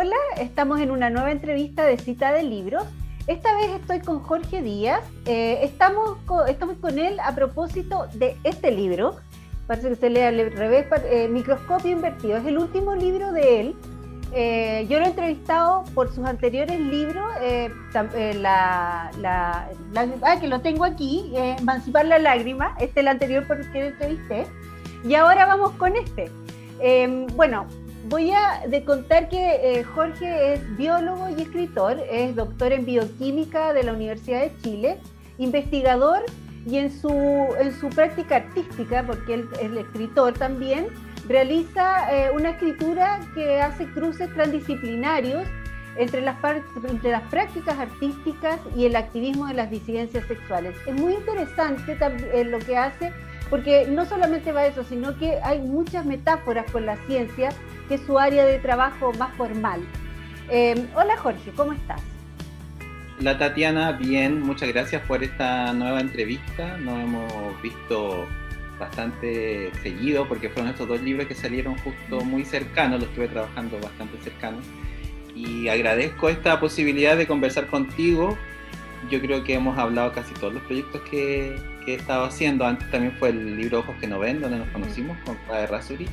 Hola, estamos en una nueva entrevista de cita de libros. Esta vez estoy con Jorge Díaz. Eh, estamos, con, estamos con él a propósito de este libro. Parece que se lee al revés, eh, Microscopio Invertido. Es el último libro de él. Eh, yo lo he entrevistado por sus anteriores libros, ah, que lo tengo aquí, Emancipar la lágrima, este es el anterior por el que lo entrevisté, y ahora vamos con este. bueno, voy a contar que eh, Jorge es biólogo y escritor, es doctor en bioquímica de la Universidad de Chile, investigador y en su, en su práctica artística, porque él es escritor también, realiza eh, una escritura que hace cruces transdisciplinarios entre las, entre las prácticas artísticas y el activismo de las disidencias sexuales. Es muy interesante eh, lo que hace porque no solamente va eso, sino que hay muchas metáforas con la ciencia que es su área de trabajo más formal. Eh, hola Jorge, ¿cómo estás? La Tatiana, bien, muchas gracias por esta nueva entrevista. Nos hemos visto bastante seguido porque fueron estos dos libros que salieron justo muy cercanos, los estuve trabajando bastante cercanos. Y agradezco esta posibilidad de conversar contigo. Yo creo que hemos hablado casi todos los proyectos que, que he estado haciendo. Antes también fue el libro Ojos que no ven, donde nos conocimos con Padre Rasuri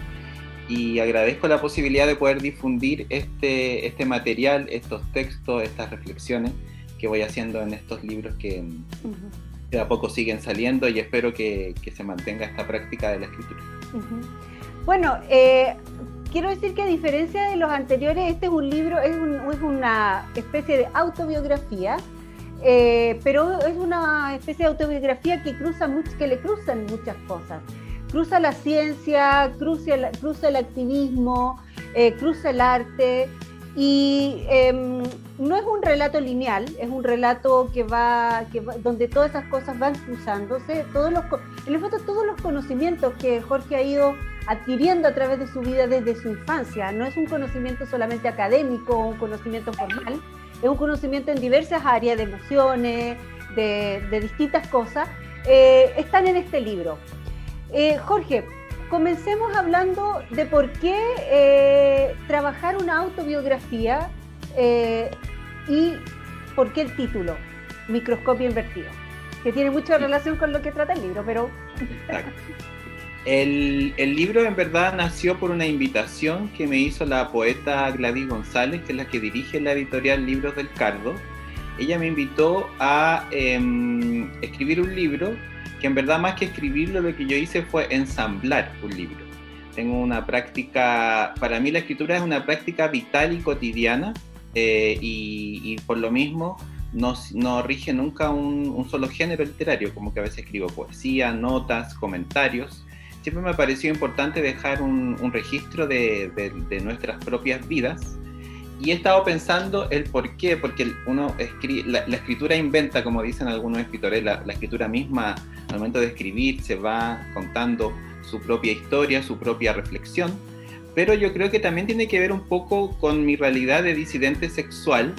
y agradezco la posibilidad de poder difundir este, este material, estos textos, estas reflexiones que voy haciendo en estos libros que, de a poco siguen saliendo y espero que, que, se mantenga esta práctica de la escritura. Bueno, eh, quiero decir que a diferencia de los anteriores, este es un libro, es, es una especie de autobiografía, eh, pero es una especie de autobiografía que, cruza que le cruzan muchas cosas cruza la ciencia, cruza el, cruza el activismo, eh, cruza el arte y em, no es un relato lineal, es un relato que va, que donde todas esas cosas van cruzándose, todos los, en el fondo todos los conocimientos que Jorge ha ido adquiriendo a través de su vida desde su infancia, no es un conocimiento solamente académico o un conocimiento formal, es un conocimiento en diversas áreas de emociones, de, distintas cosas, eh, están en este libro. Eh, Jorge, comencemos hablando de por qué eh, trabajar una autobiografía eh, y por qué el título, Microscopio Invertido, que tiene mucha relación con lo que trata el libro, pero... El, el, libro en verdad nació por una invitación que me hizo la poeta Gladys González, que es la que dirige la editorial Libros del Cardo. Ella me invitó a em, escribir un libro en verdad más que escribirlo, lo que yo hice fue ensamblar un libro. Tengo una práctica, para mí la escritura es una práctica vital y cotidiana eh, y, por lo mismo no, no rige nunca un, solo género literario, como que a veces escribo poesía, notas, comentarios. Siempre me pareció importante dejar un, registro de nuestras propias vidas y he estado pensando el por qué, porque uno escribe, la, escritura inventa, como dicen algunos escritores, la, escritura misma al momento de escribir se va contando su propia historia, su propia reflexión, pero yo creo que también tiene que ver un poco con mi realidad de disidente sexual,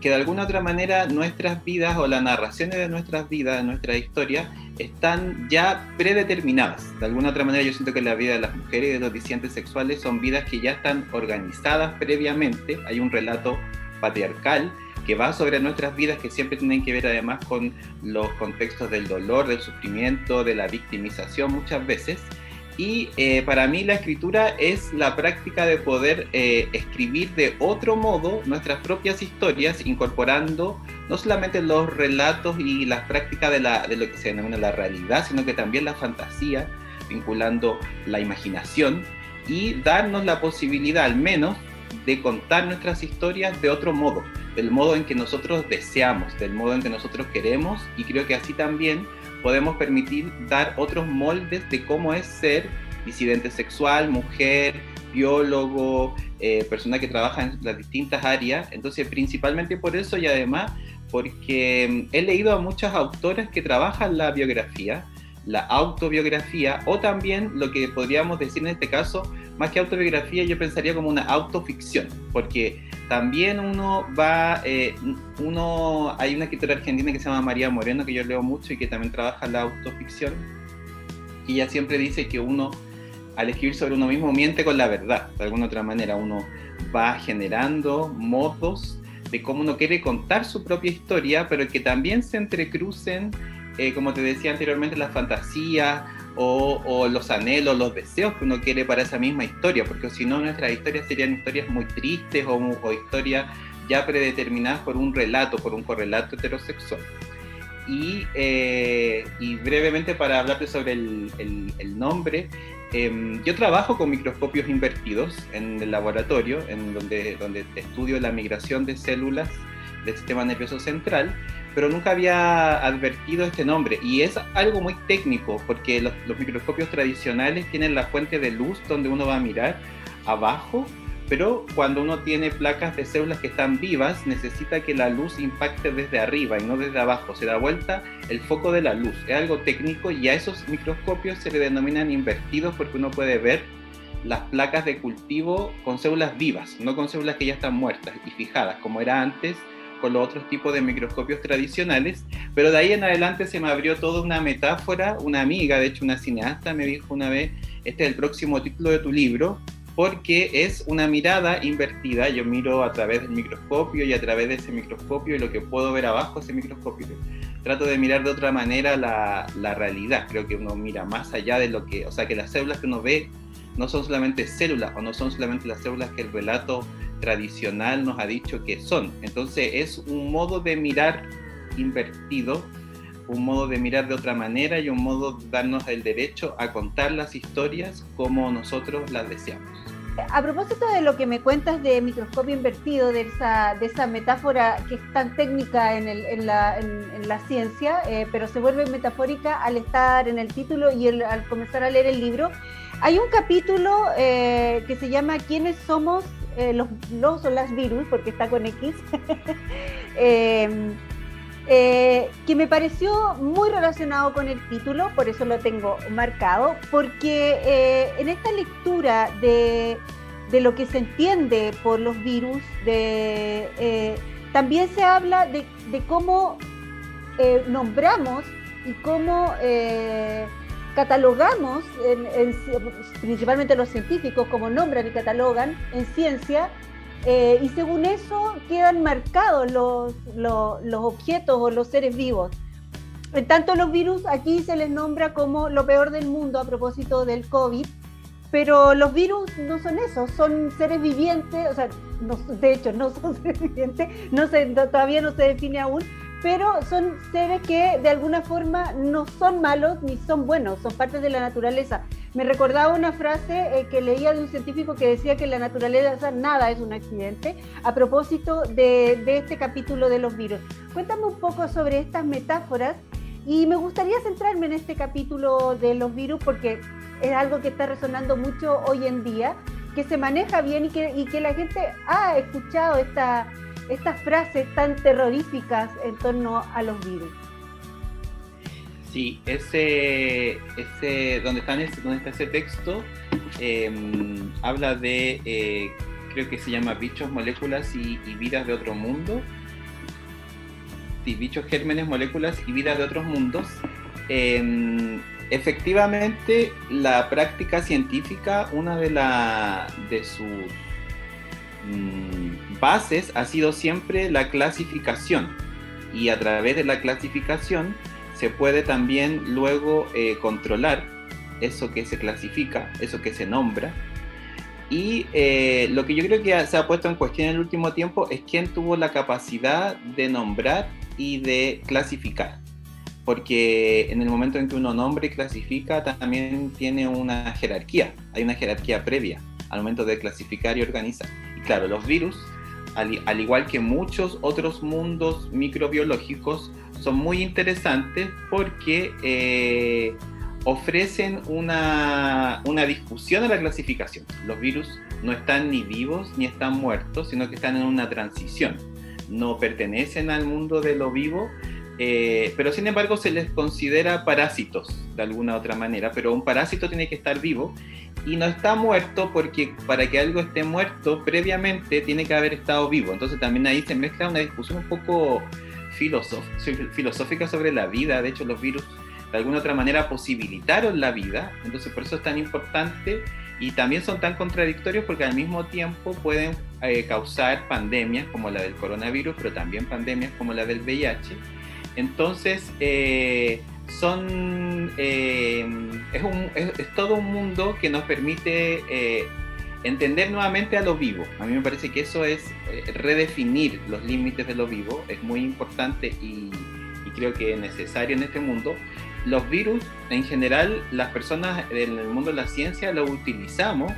que de alguna otra manera nuestras vidas o las narraciones de nuestras vidas, de nuestra historia, están ya predeterminadas. De alguna otra manera yo siento que la vida de las mujeres y de los disidentes sexuales son vidas que ya están organizadas previamente. Hay un relato patriarcal que va sobre nuestras vidas que siempre tienen que ver además con los contextos del dolor, del sufrimiento, de la victimización muchas veces y eh, para mí la escritura es la práctica de poder eh, escribir de otro modo nuestras propias historias, incorporando no solamente los relatos y las prácticas de, la, de lo que se denomina la realidad, sino que también la fantasía, vinculando la imaginación y darnos la posibilidad al menos de contar nuestras historias de otro modo, del modo en que nosotros deseamos, del modo en que nosotros queremos y creo que así también podemos permitir dar otros moldes de cómo es ser disidente sexual, mujer, biólogo, eh, persona que trabaja en las distintas áreas. Entonces, principalmente por eso y además porque mm, he leído a muchas autoras que trabajan la biografía, la autobiografía o también lo que podríamos decir en este caso, más que autobiografía, yo pensaría como una autoficción, porque también uno va, eh, uno, hay una escritora argentina que se llama María Moreno, que yo leo mucho y que también trabaja la autoficción, y ella siempre dice que uno al escribir sobre uno mismo, miente con la verdad, de alguna otra manera. Uno va generando modos de cómo uno quiere contar su propia historia, pero que también se entrecrucen, eh, como te decía anteriormente, las fantasías o, los anhelos, los deseos que uno quiere para esa misma historia, porque si no nuestras historias serían historias muy tristes o, historias ya predeterminadas por un relato, por un correlato heterosexual. Y, eh, brevemente para hablarte sobre el, nombre, em, yo trabajo con microscopios invertidos en el laboratorio, en donde, donde estudio la migración de células del sistema nervioso central, pero nunca había advertido este nombre. Y es algo muy técnico, porque los, los microscopios tradicionales tienen la fuente de luz donde uno va a mirar abajo pero cuando uno tiene placas de células que están vivas, necesita que la luz impacte desde arriba y no desde abajo. Se da vuelta el foco de la luz. Es algo técnico y a esos microscopios se le denominan invertidos porque uno puede ver las placas de cultivo con células vivas, no con células que ya están muertas y fijadas, como era antes con los otros tipos de microscopios tradicionales, pero de ahí en adelante se me abrió toda una metáfora, una amiga, de hecho una cineasta, me dijo una vez, este es el próximo título de tu libro, porque es una mirada invertida. Yo miro a través del microscopio y a través de ese microscopio y lo que puedo ver abajo ese microscopio. Trato de mirar de otra manera la, la, realidad. Creo que uno mira más allá de lo que, o sea, que las células que uno ve no son solamente células o no son solamente las células que el relato tradicional nos ha dicho que son. Entonces es un modo de mirar invertido un modo de mirar de otra manera y un modo de darnos el derecho a contar las historias como nosotros las deseamos. A propósito de lo que me cuentas de microscopio invertido, de esa, de esa metáfora que es tan técnica en, el, en, la, en, la, ciencia, eh, pero se vuelve metafórica al estar en el título y al comenzar a leer el libro, hay un capítulo eh, que se llama ¿Quiénes somos eh, los, los o las virus? Porque está con X. Eh, que me pareció muy relacionado con el título, por eso lo tengo marcado, porque eh, en esta lectura de, lo que se entiende por los virus, de, eh, también se habla de, cómo nombramos y cómo catalogamos, principalmente los científicos, como nombran y catalogan en ciencia eh, y según eso quedan marcados los, los, objetos o los seres vivos. En tanto los virus aquí se les nombra como lo peor del mundo a propósito del COVID, pero los virus no son eso, son seres vivientes, o sea, de hecho no son seres vivientes, no todavía no se define aún, pero son seres que de alguna forma no son malos ni son buenos, son parte de la naturaleza. Me recordaba una frase eh, que leía de un científico que decía que la naturaleza nada es un accidente, a propósito de, este capítulo de los virus. Cuéntame un poco sobre estas metáforas y me gustaría centrarme en este capítulo de los virus porque es algo que está resonando mucho hoy en día, que se maneja bien y que, la gente ha escuchado esta estas frases tan terroríficas en torno a los virus. Sí, ese, ese, donde, está ese texto em, habla de, eh, creo que se llama bichos, moléculas y, vidas de otro mundo. Sí, bichos, gérmenes, moléculas y vidas de otros mundos. Em, efectivamente, la práctica científica, una de, la, de sus Mm, bases ha sido siempre la clasificación y a través de la clasificación se puede también luego eh, controlar eso que se clasifica, eso que se nombra. Y eh, lo que yo creo que se ha puesto en cuestión en el último tiempo es quién tuvo la capacidad de nombrar y de clasificar. Porque en el momento en que uno nombra y clasifica también tiene una jerarquía, hay una jerarquía previa al momento de clasificar y organizar claro, los virus, al, igual que muchos otros mundos microbiológicos, son muy interesantes porque eh, ofrecen una, una, discusión a la clasificación. Los virus no están ni vivos ni están muertos, sino que están en una transición. No pertenecen al mundo de lo vivo, eh, pero sin embargo se les considera parásitos de alguna otra manera, pero un parásito tiene que estar vivo y no está muerto porque para que algo esté muerto previamente tiene que haber estado vivo. Entonces también ahí se mezcla una discusión un poco filosófica sobre la vida. De hecho los virus de alguna otra manera posibilitaron la vida, entonces por eso es tan importante y también son tan contradictorios porque al mismo tiempo pueden eh, causar pandemias como la del coronavirus, pero también pandemias como la del VIH. Entonces, eh, son, eh, es, todo un mundo que nos permite entender nuevamente a lo vivo. A mí me parece que eso es redefinir los límites de lo vivo, es muy importante y, y creo que es necesario en este mundo los virus, en general, las personas en el mundo de la ciencia lo utilizamos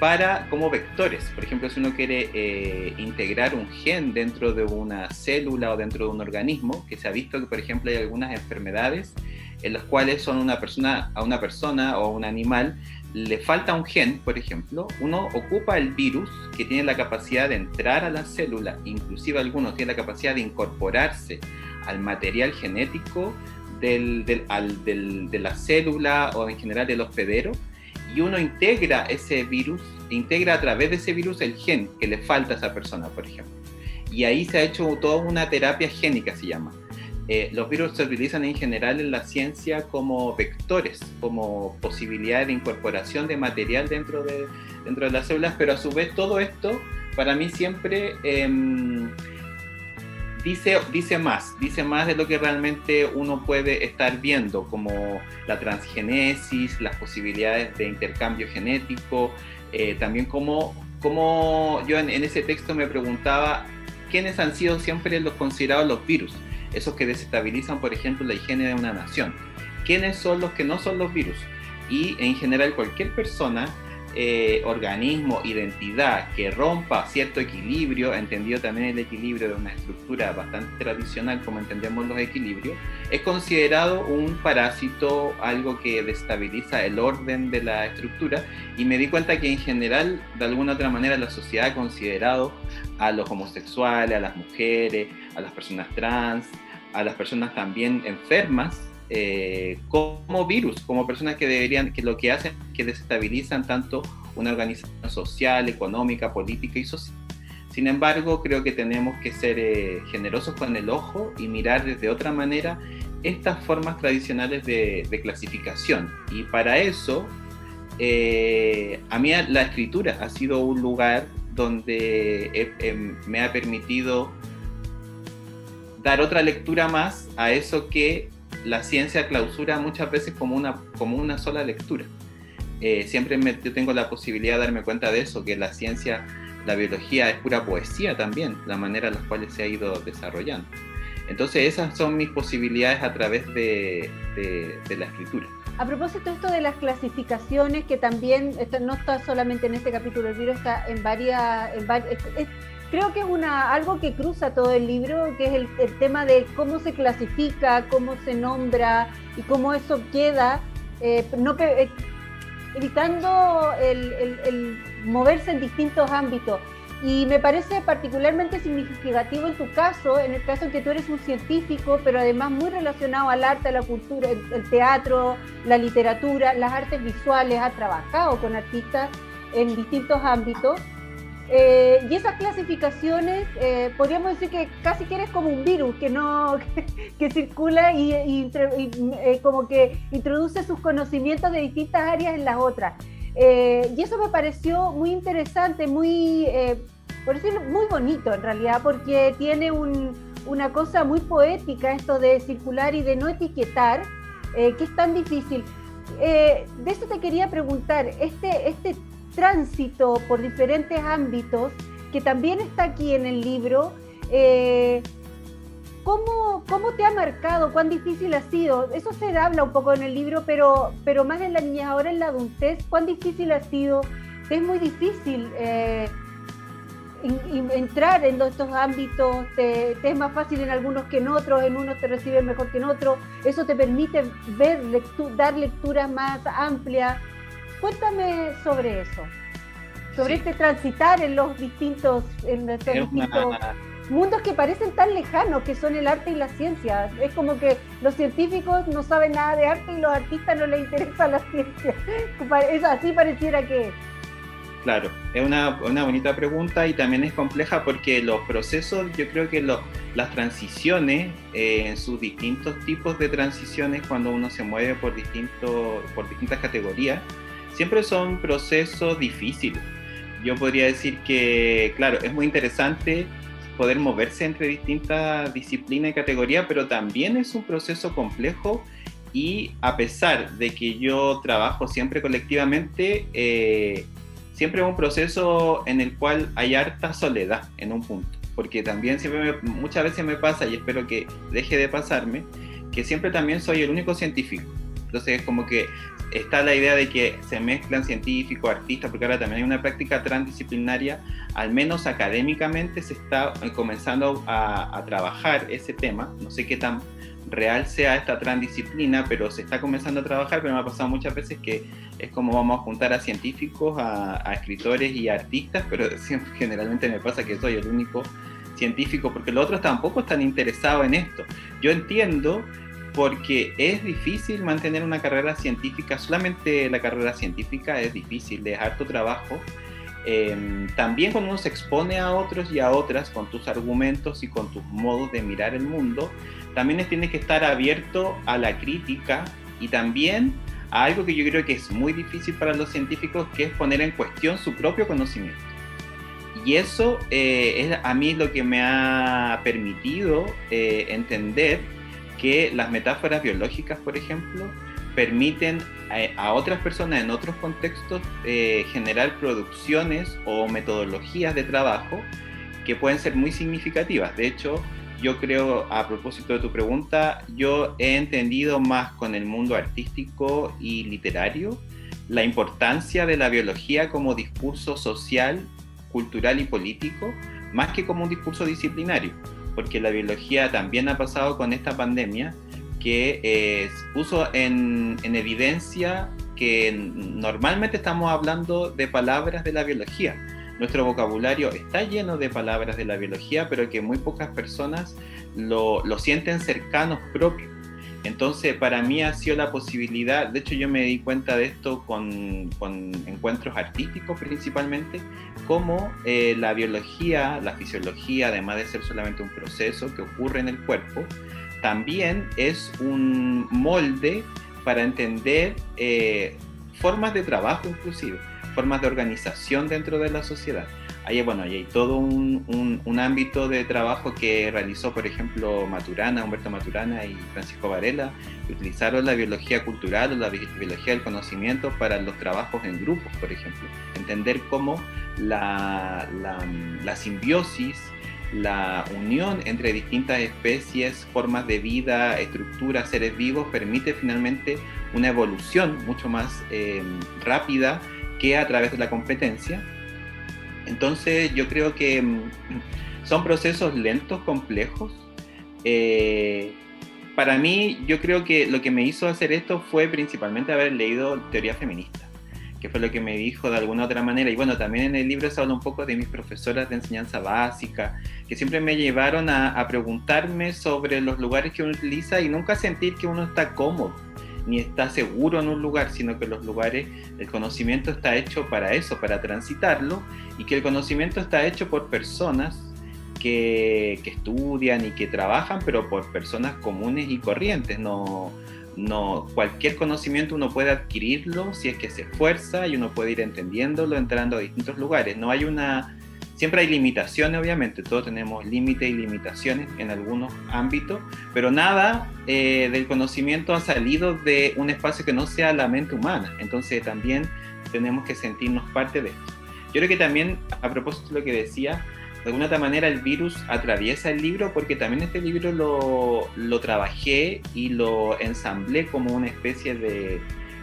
para como vectores. Por ejemplo, si uno quiere eh, integrar un gen dentro de una célula o dentro de un organismo, que se ha visto que, por ejemplo, hay algunas enfermedades en las cuales son una persona, a una persona o un animal le falta un gen, por ejemplo, uno ocupa el virus que tiene la capacidad de entrar a la célula, inclusive algunos tienen la capacidad de incorporarse al material genético del, de la célula o en general del hospedero y uno integra ese virus, integra a través de ese virus el gen que le falta a esa persona, por ejemplo. Y ahí se ha hecho toda una terapia génica, se llama. Eh, los virus se utilizan en general en la ciencia como vectores, como posibilidad de incorporación de material dentro de, dentro de las células, pero a su vez todo esto para mí siempre... Eh, dice, dice más, dice más de lo que realmente uno puede estar viendo, como la transgenesis, las posibilidades de intercambio genético, eh, también como, como yo en, ese texto me preguntaba quiénes han sido siempre los considerados los virus, esos que desestabilizan, por ejemplo, la higiene de una nación. ¿Quiénes son los que no son los virus? Y en general cualquier persona eh, organismo, identidad que rompa cierto equilibrio, entendido también el equilibrio de una estructura bastante tradicional como entendemos los equilibrios, es considerado un parásito, algo que destabiliza el orden de la estructura y me di cuenta que en general, de alguna otra manera, la sociedad ha considerado a los homosexuales, a las mujeres, a las personas trans, a las personas también enfermas, eh, como virus, como personas que deberían, que lo que hacen es que desestabilizan tanto una organización social, económica, política y social. Sin embargo, creo que tenemos que ser eh, generosos con el ojo y mirar desde otra manera estas formas tradicionales de, clasificación. Y para eso, eh, a mí la escritura ha sido un lugar donde me ha permitido dar otra lectura más a eso que la ciencia clausura muchas veces como una, como una sola lectura. Eh, siempre me, yo tengo la posibilidad de darme cuenta de eso, que la ciencia, la biología es pura poesía también, la manera en la cual se ha ido desarrollando. Entonces esas son mis posibilidades a través de, la escritura. A propósito esto de las clasificaciones, que también no está solamente en este capítulo, el libro está en varias, creo que es una, algo que cruza todo el libro, que es el, tema de cómo se clasifica, cómo se nombra y cómo eso queda, eh, eh, evitando el, moverse en distintos ámbitos. Y me parece particularmente significativo en tu caso, en el caso en que tú eres un científico, pero además muy relacionado al arte, a la cultura, el teatro, la literatura, las artes visuales, has trabajado con artistas en distintos ámbitos. Eh, y esas clasificaciones, eh, podríamos decir que casi que eres como un virus que no que, circula y, eh, como que introduce sus conocimientos de distintas áreas en las otras. y eso me pareció muy interesante, muy, por decirlo, muy bonito en realidad, porque tiene una cosa muy poética esto de circular y de no etiquetar, que es tan difícil. de eso te quería preguntar, este, este tránsito por diferentes ámbitos, que también está aquí en el libro. Eh, ¿cómo, te ha marcado? ¿Cuán difícil ha sido? Eso se habla un poco en el libro, pero, pero más en la niñez, ahora en la adultez, ¿cuán difícil ha sido? Es muy difícil eh, entrar en estos ámbitos, te, es más fácil en algunos que en otros, en unos te reciben mejor que en otros, eso te permite ver, dar lecturas más amplias. Cuéntame sobre eso, sobre este transitar en los distintos, en mundos que parecen tan lejanos, que son el arte y la ciencia. Es como que los científicos no saben nada de arte y los artistas no les interesa la ciencia. Es así pareciera que Claro, es una, una, bonita pregunta y también es compleja porque los procesos, yo creo que las transiciones, eh, en sus distintos tipos de transiciones, cuando uno se mueve por, distintos, por distintas categorías, siempre son procesos difíciles. Yo podría decir que, claro, es muy interesante poder moverse entre distintas disciplinas y categorías, pero también es un proceso complejo y a pesar de que yo trabajo siempre colectivamente, eh, siempre es un proceso en el cual hay harta soledad en un punto, porque también siempre muchas veces me pasa, y espero que deje de pasarme, que siempre también soy el único científico. Entonces es como que está la idea de que se mezclan científicos, artistas, porque ahora también hay una práctica transdisciplinaria, al menos académicamente se está comenzando a, a trabajar ese tema, no sé qué tan real sea esta transdisciplina, pero se está comenzando a trabajar, pero me ha pasado muchas veces que es como vamos a juntar a científicos, a, escritores y a artistas, pero siempre, generalmente me pasa que soy el único científico, porque los otros tampoco están interesados en esto. Yo entiendo porque es difícil mantener una carrera científica, solamente la carrera científica es difícil, es harto trabajo. Em, también cuando uno se expone a otros y a otras con tus argumentos y con tus modos de mirar el mundo, también tienes que estar abierto a la crítica y también a algo que yo creo que es muy difícil para los científicos, que es poner en cuestión su propio conocimiento. Y eso eh, es a mí lo que me ha permitido eh, entender que las metáforas biológicas, por ejemplo, permiten a, otras personas en otros contextos eh, generar producciones o metodologías de trabajo que pueden ser muy significativas. De hecho, yo creo, a propósito de tu pregunta, yo he entendido más con el mundo artístico y literario la importancia de la biología como discurso social, cultural y político, más que como un discurso disciplinario, porque la biología también ha pasado con esta pandemia que eh, puso en, en evidencia que normalmente estamos hablando de palabras de la biología, nuestro vocabulario está lleno de palabras de la biología, pero que muy pocas personas lo, sienten cercanos propios. Entonces, para mí ha sido la posibilidad, de hecho yo me di cuenta de esto con, encuentros artísticos principalmente, como eh, la biología, la fisiología, además de ser solamente un proceso que ocurre en el cuerpo, también es un molde para entender eh, formas de trabajo inclusive formas de organización dentro de la sociedad. Ahí, bueno, hay todo un, un, ámbito de trabajo que realizó, por ejemplo, Maturana, Humberto Maturana y Francisco Varela, que utilizaron la biología cultural o la biología del conocimiento para los trabajos en grupos, por ejemplo. Entender cómo la, la, simbiosis, la unión entre distintas especies, formas de vida, estructuras, seres vivos, permite finalmente una evolución mucho más eh, rápida a través de la competencia. Entonces yo creo que mm, son procesos lentos, complejos. Eh, para mí yo creo que lo que me hizo hacer esto fue principalmente haber leído teoría feminista, que fue lo que me dijo de alguna otra manera. Y bueno, también en el libro se habla un poco de mis profesoras de enseñanza básica, que siempre me llevaron a, a preguntarme sobre los lugares que uno utiliza y nunca sentir que uno está cómodo ni está seguro en un lugar, sino que los lugares, el conocimiento está hecho para eso, para transitarlo, y que el conocimiento está hecho por personas que, estudian y que trabajan, pero por personas comunes y corrientes. No, no, cualquier conocimiento uno puede adquirirlo si es que se esfuerza y uno puede ir entendiéndolo entrando a distintos lugares. No hay una Siempre hay limitaciones, obviamente, todos tenemos límites y limitaciones en algunos ámbitos, pero nada eh, del conocimiento ha salido de un espacio que no sea la mente humana, entonces también tenemos que sentirnos parte de esto. Yo creo que también, a propósito de lo que decía, de alguna otra manera el virus atraviesa el libro porque también este libro lo, lo trabajé y lo ensamblé como una especie de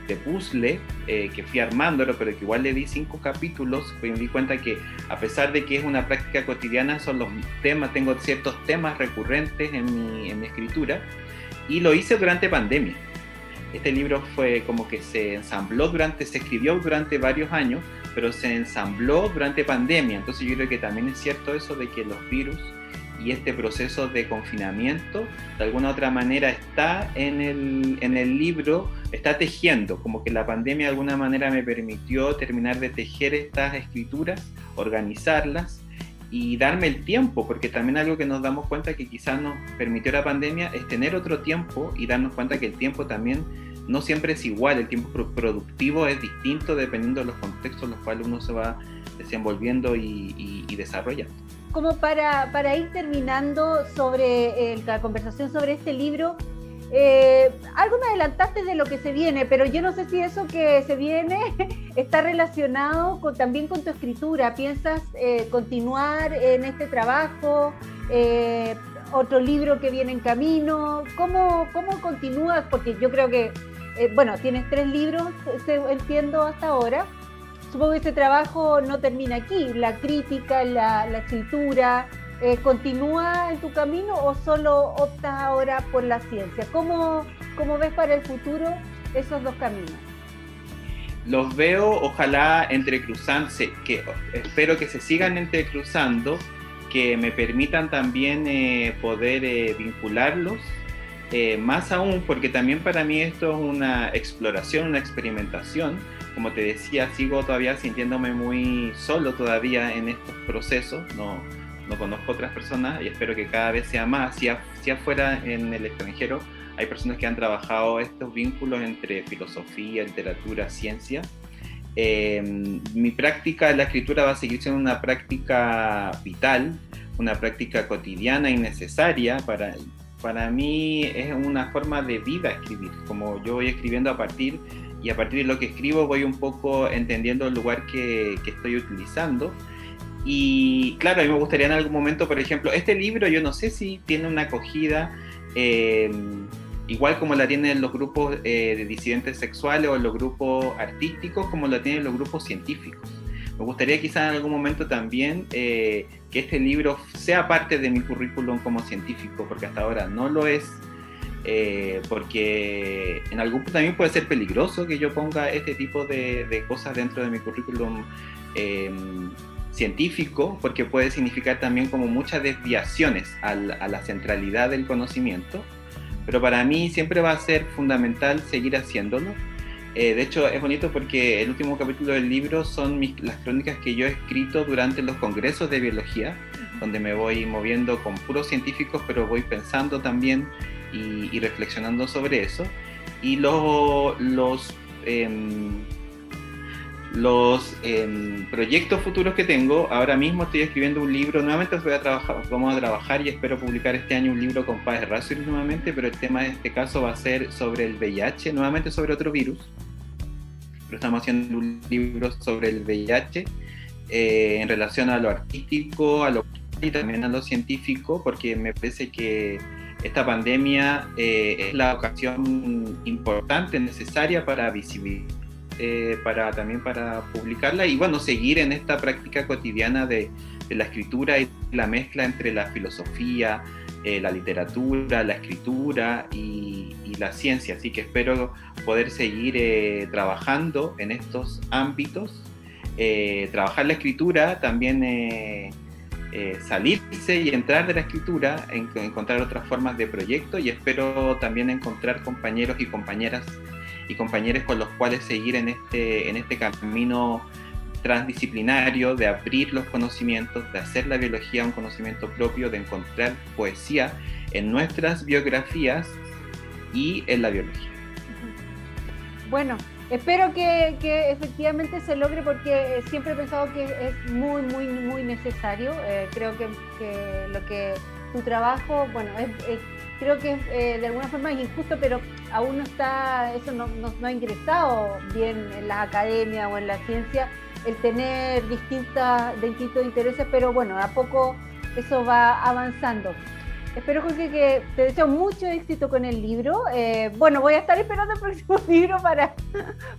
de puzzle eh, que fui armándolo, pero que igual le di cinco capítulos, pues me di cuenta que a pesar de que es una práctica cotidiana, son los temas, tengo ciertos temas recurrentes en mi, en mi escritura, y lo hice durante pandemia. Este libro fue como que se ensambló durante, se escribió durante varios años, pero se ensambló durante pandemia. Entonces yo creo que también es cierto eso de que los virus y este proceso de confinamiento de alguna otra manera está en el, en el libro, está tejiendo, como que la pandemia de alguna manera me permitió terminar de tejer estas escrituras, organizarlas y darme el tiempo, porque también algo que nos damos cuenta que quizás nos permitió la pandemia es tener otro tiempo y darnos cuenta que el tiempo también no siempre es igual, el tiempo productivo es distinto dependiendo de los contextos en los cuales uno se va desenvolviendo y, desarrollando. Como para, para, ir terminando sobre eh, la conversación sobre este libro, eh, algo me adelantaste de lo que se viene, pero yo no sé si eso que se viene está relacionado con, también con tu escritura. ¿Piensas eh, continuar en este trabajo? ¿Otro libro que viene en camino? ¿Cómo, cómo continúas? Porque yo creo que, bueno, tienes tres libros, entiendo hasta ahora. Supongo que este trabajo no termina aquí, la crítica, la, la escritura, eh, ¿continúa en tu camino o solo optas ahora por la ciencia? ¿Cómo, ¿Cómo, ves para el futuro esos dos caminos? Los veo, ojalá entrecruzándose, que espero que se sigan entrecruzando, que me permitan también eh, poder eh, vincularlos, más aún porque también para mí esto es una exploración, una experimentación. Como te decía, sigo todavía sintiéndome muy solo todavía en estos procesos, no, no conozco otras personas y espero que cada vez sea más. Si, afuera en el extranjero hay personas que han trabajado estos vínculos entre filosofía, literatura, ciencia. Em, mi práctica de la escritura va a seguir siendo una práctica vital, una práctica cotidiana y necesaria para, para mí es una forma de vida escribir, como yo voy escribiendo a partir y a partir de lo que escribo voy un poco entendiendo el lugar que, que estoy utilizando y claro, a mí me gustaría en algún momento, por ejemplo, este libro yo no sé si tiene una acogida eh, igual como la tienen los grupos eh, de disidentes sexuales o los grupos artísticos, como la tienen los grupos científicos. Me gustaría quizás en algún momento también eh, que este libro sea parte de mi currículum como científico, porque hasta ahora no lo es, porque en algún punto también puede ser peligroso que yo ponga este tipo de, de cosas dentro de mi currículum científico, porque puede significar también como muchas desviaciones a la, centralidad del conocimiento, pero para mí siempre va a ser fundamental seguir haciéndolo. Eh, de hecho, es bonito porque el último capítulo del libro son las crónicas que yo he escrito durante los congresos de biología, donde me voy moviendo con puros científicos, pero voy pensando también y, reflexionando sobre eso. Y los... Em, los em, proyectos futuros que tengo, ahora mismo estoy escribiendo un libro, nuevamente voy a trabajar, vamos a trabajar y espero publicar este año un libro con Paz Razor nuevamente, pero el tema de este caso va a ser sobre el VIH, nuevamente sobre otro virus, pero estamos haciendo un libro sobre el VIH eh, en relación a lo artístico, a lo y también a lo científico, porque me parece que esta pandemia eh, es la ocasión importante, necesaria para visibilizar eh, para también para publicarla y bueno, seguir en esta práctica cotidiana de, la escritura y la mezcla entre la filosofía, eh, la literatura, la escritura y, la ciencia. Así que espero poder seguir trabajando en estos ámbitos, trabajar la escritura, también salirse y entrar de la escritura, encontrar otras formas de proyecto y espero también encontrar compañeros y compañeras y compañeros con los cuales seguir en este, en este camino transdisciplinario de abrir los conocimientos, de hacer la biología un conocimiento propio, de encontrar poesía en nuestras biografías y en la biología. Bueno, espero que, efectivamente se logre porque siempre he pensado que es muy, muy, muy necesario. Eh, creo que, lo que tu trabajo, bueno, es creo que eh, de alguna forma es injusto, pero aún no está, eso no, ha ingresado bien en la academia o en la ciencia, el tener distintas, distintos intereses, pero bueno, a poco eso va avanzando. Espero, Jorge, que te deseo mucho éxito con el libro. Eh, bueno, voy a estar esperando el próximo libro para,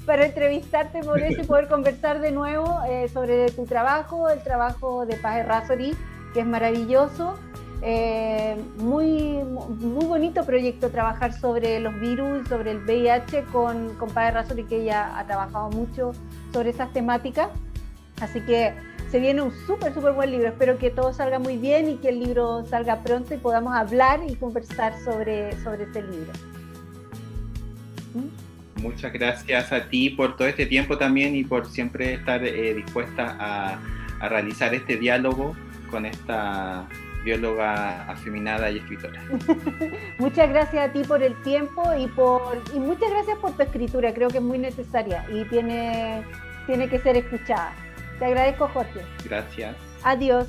para entrevistarte por eso y poder conversar de nuevo eh, sobre tu trabajo, el trabajo de Paz Razori, que es maravilloso. Eh, muy, muy bonito proyecto trabajar sobre los virus, sobre el VIH con, con Razón y que ella ha trabajado mucho sobre esas temáticas. Así que se viene un súper, súper buen libro. Espero que todo salga muy bien y que el libro salga pronto y podamos hablar y conversar sobre, sobre este libro. ¿Mm? Muchas gracias a ti por todo este tiempo también y por siempre estar eh, dispuesta a, a realizar este diálogo con esta bióloga afeminada y escritora. muchas gracias a ti por el tiempo y por y muchas gracias por tu escritura, creo que es muy necesaria y tiene, tiene que ser escuchada. Te agradezco, Jorge. Gracias. Adiós.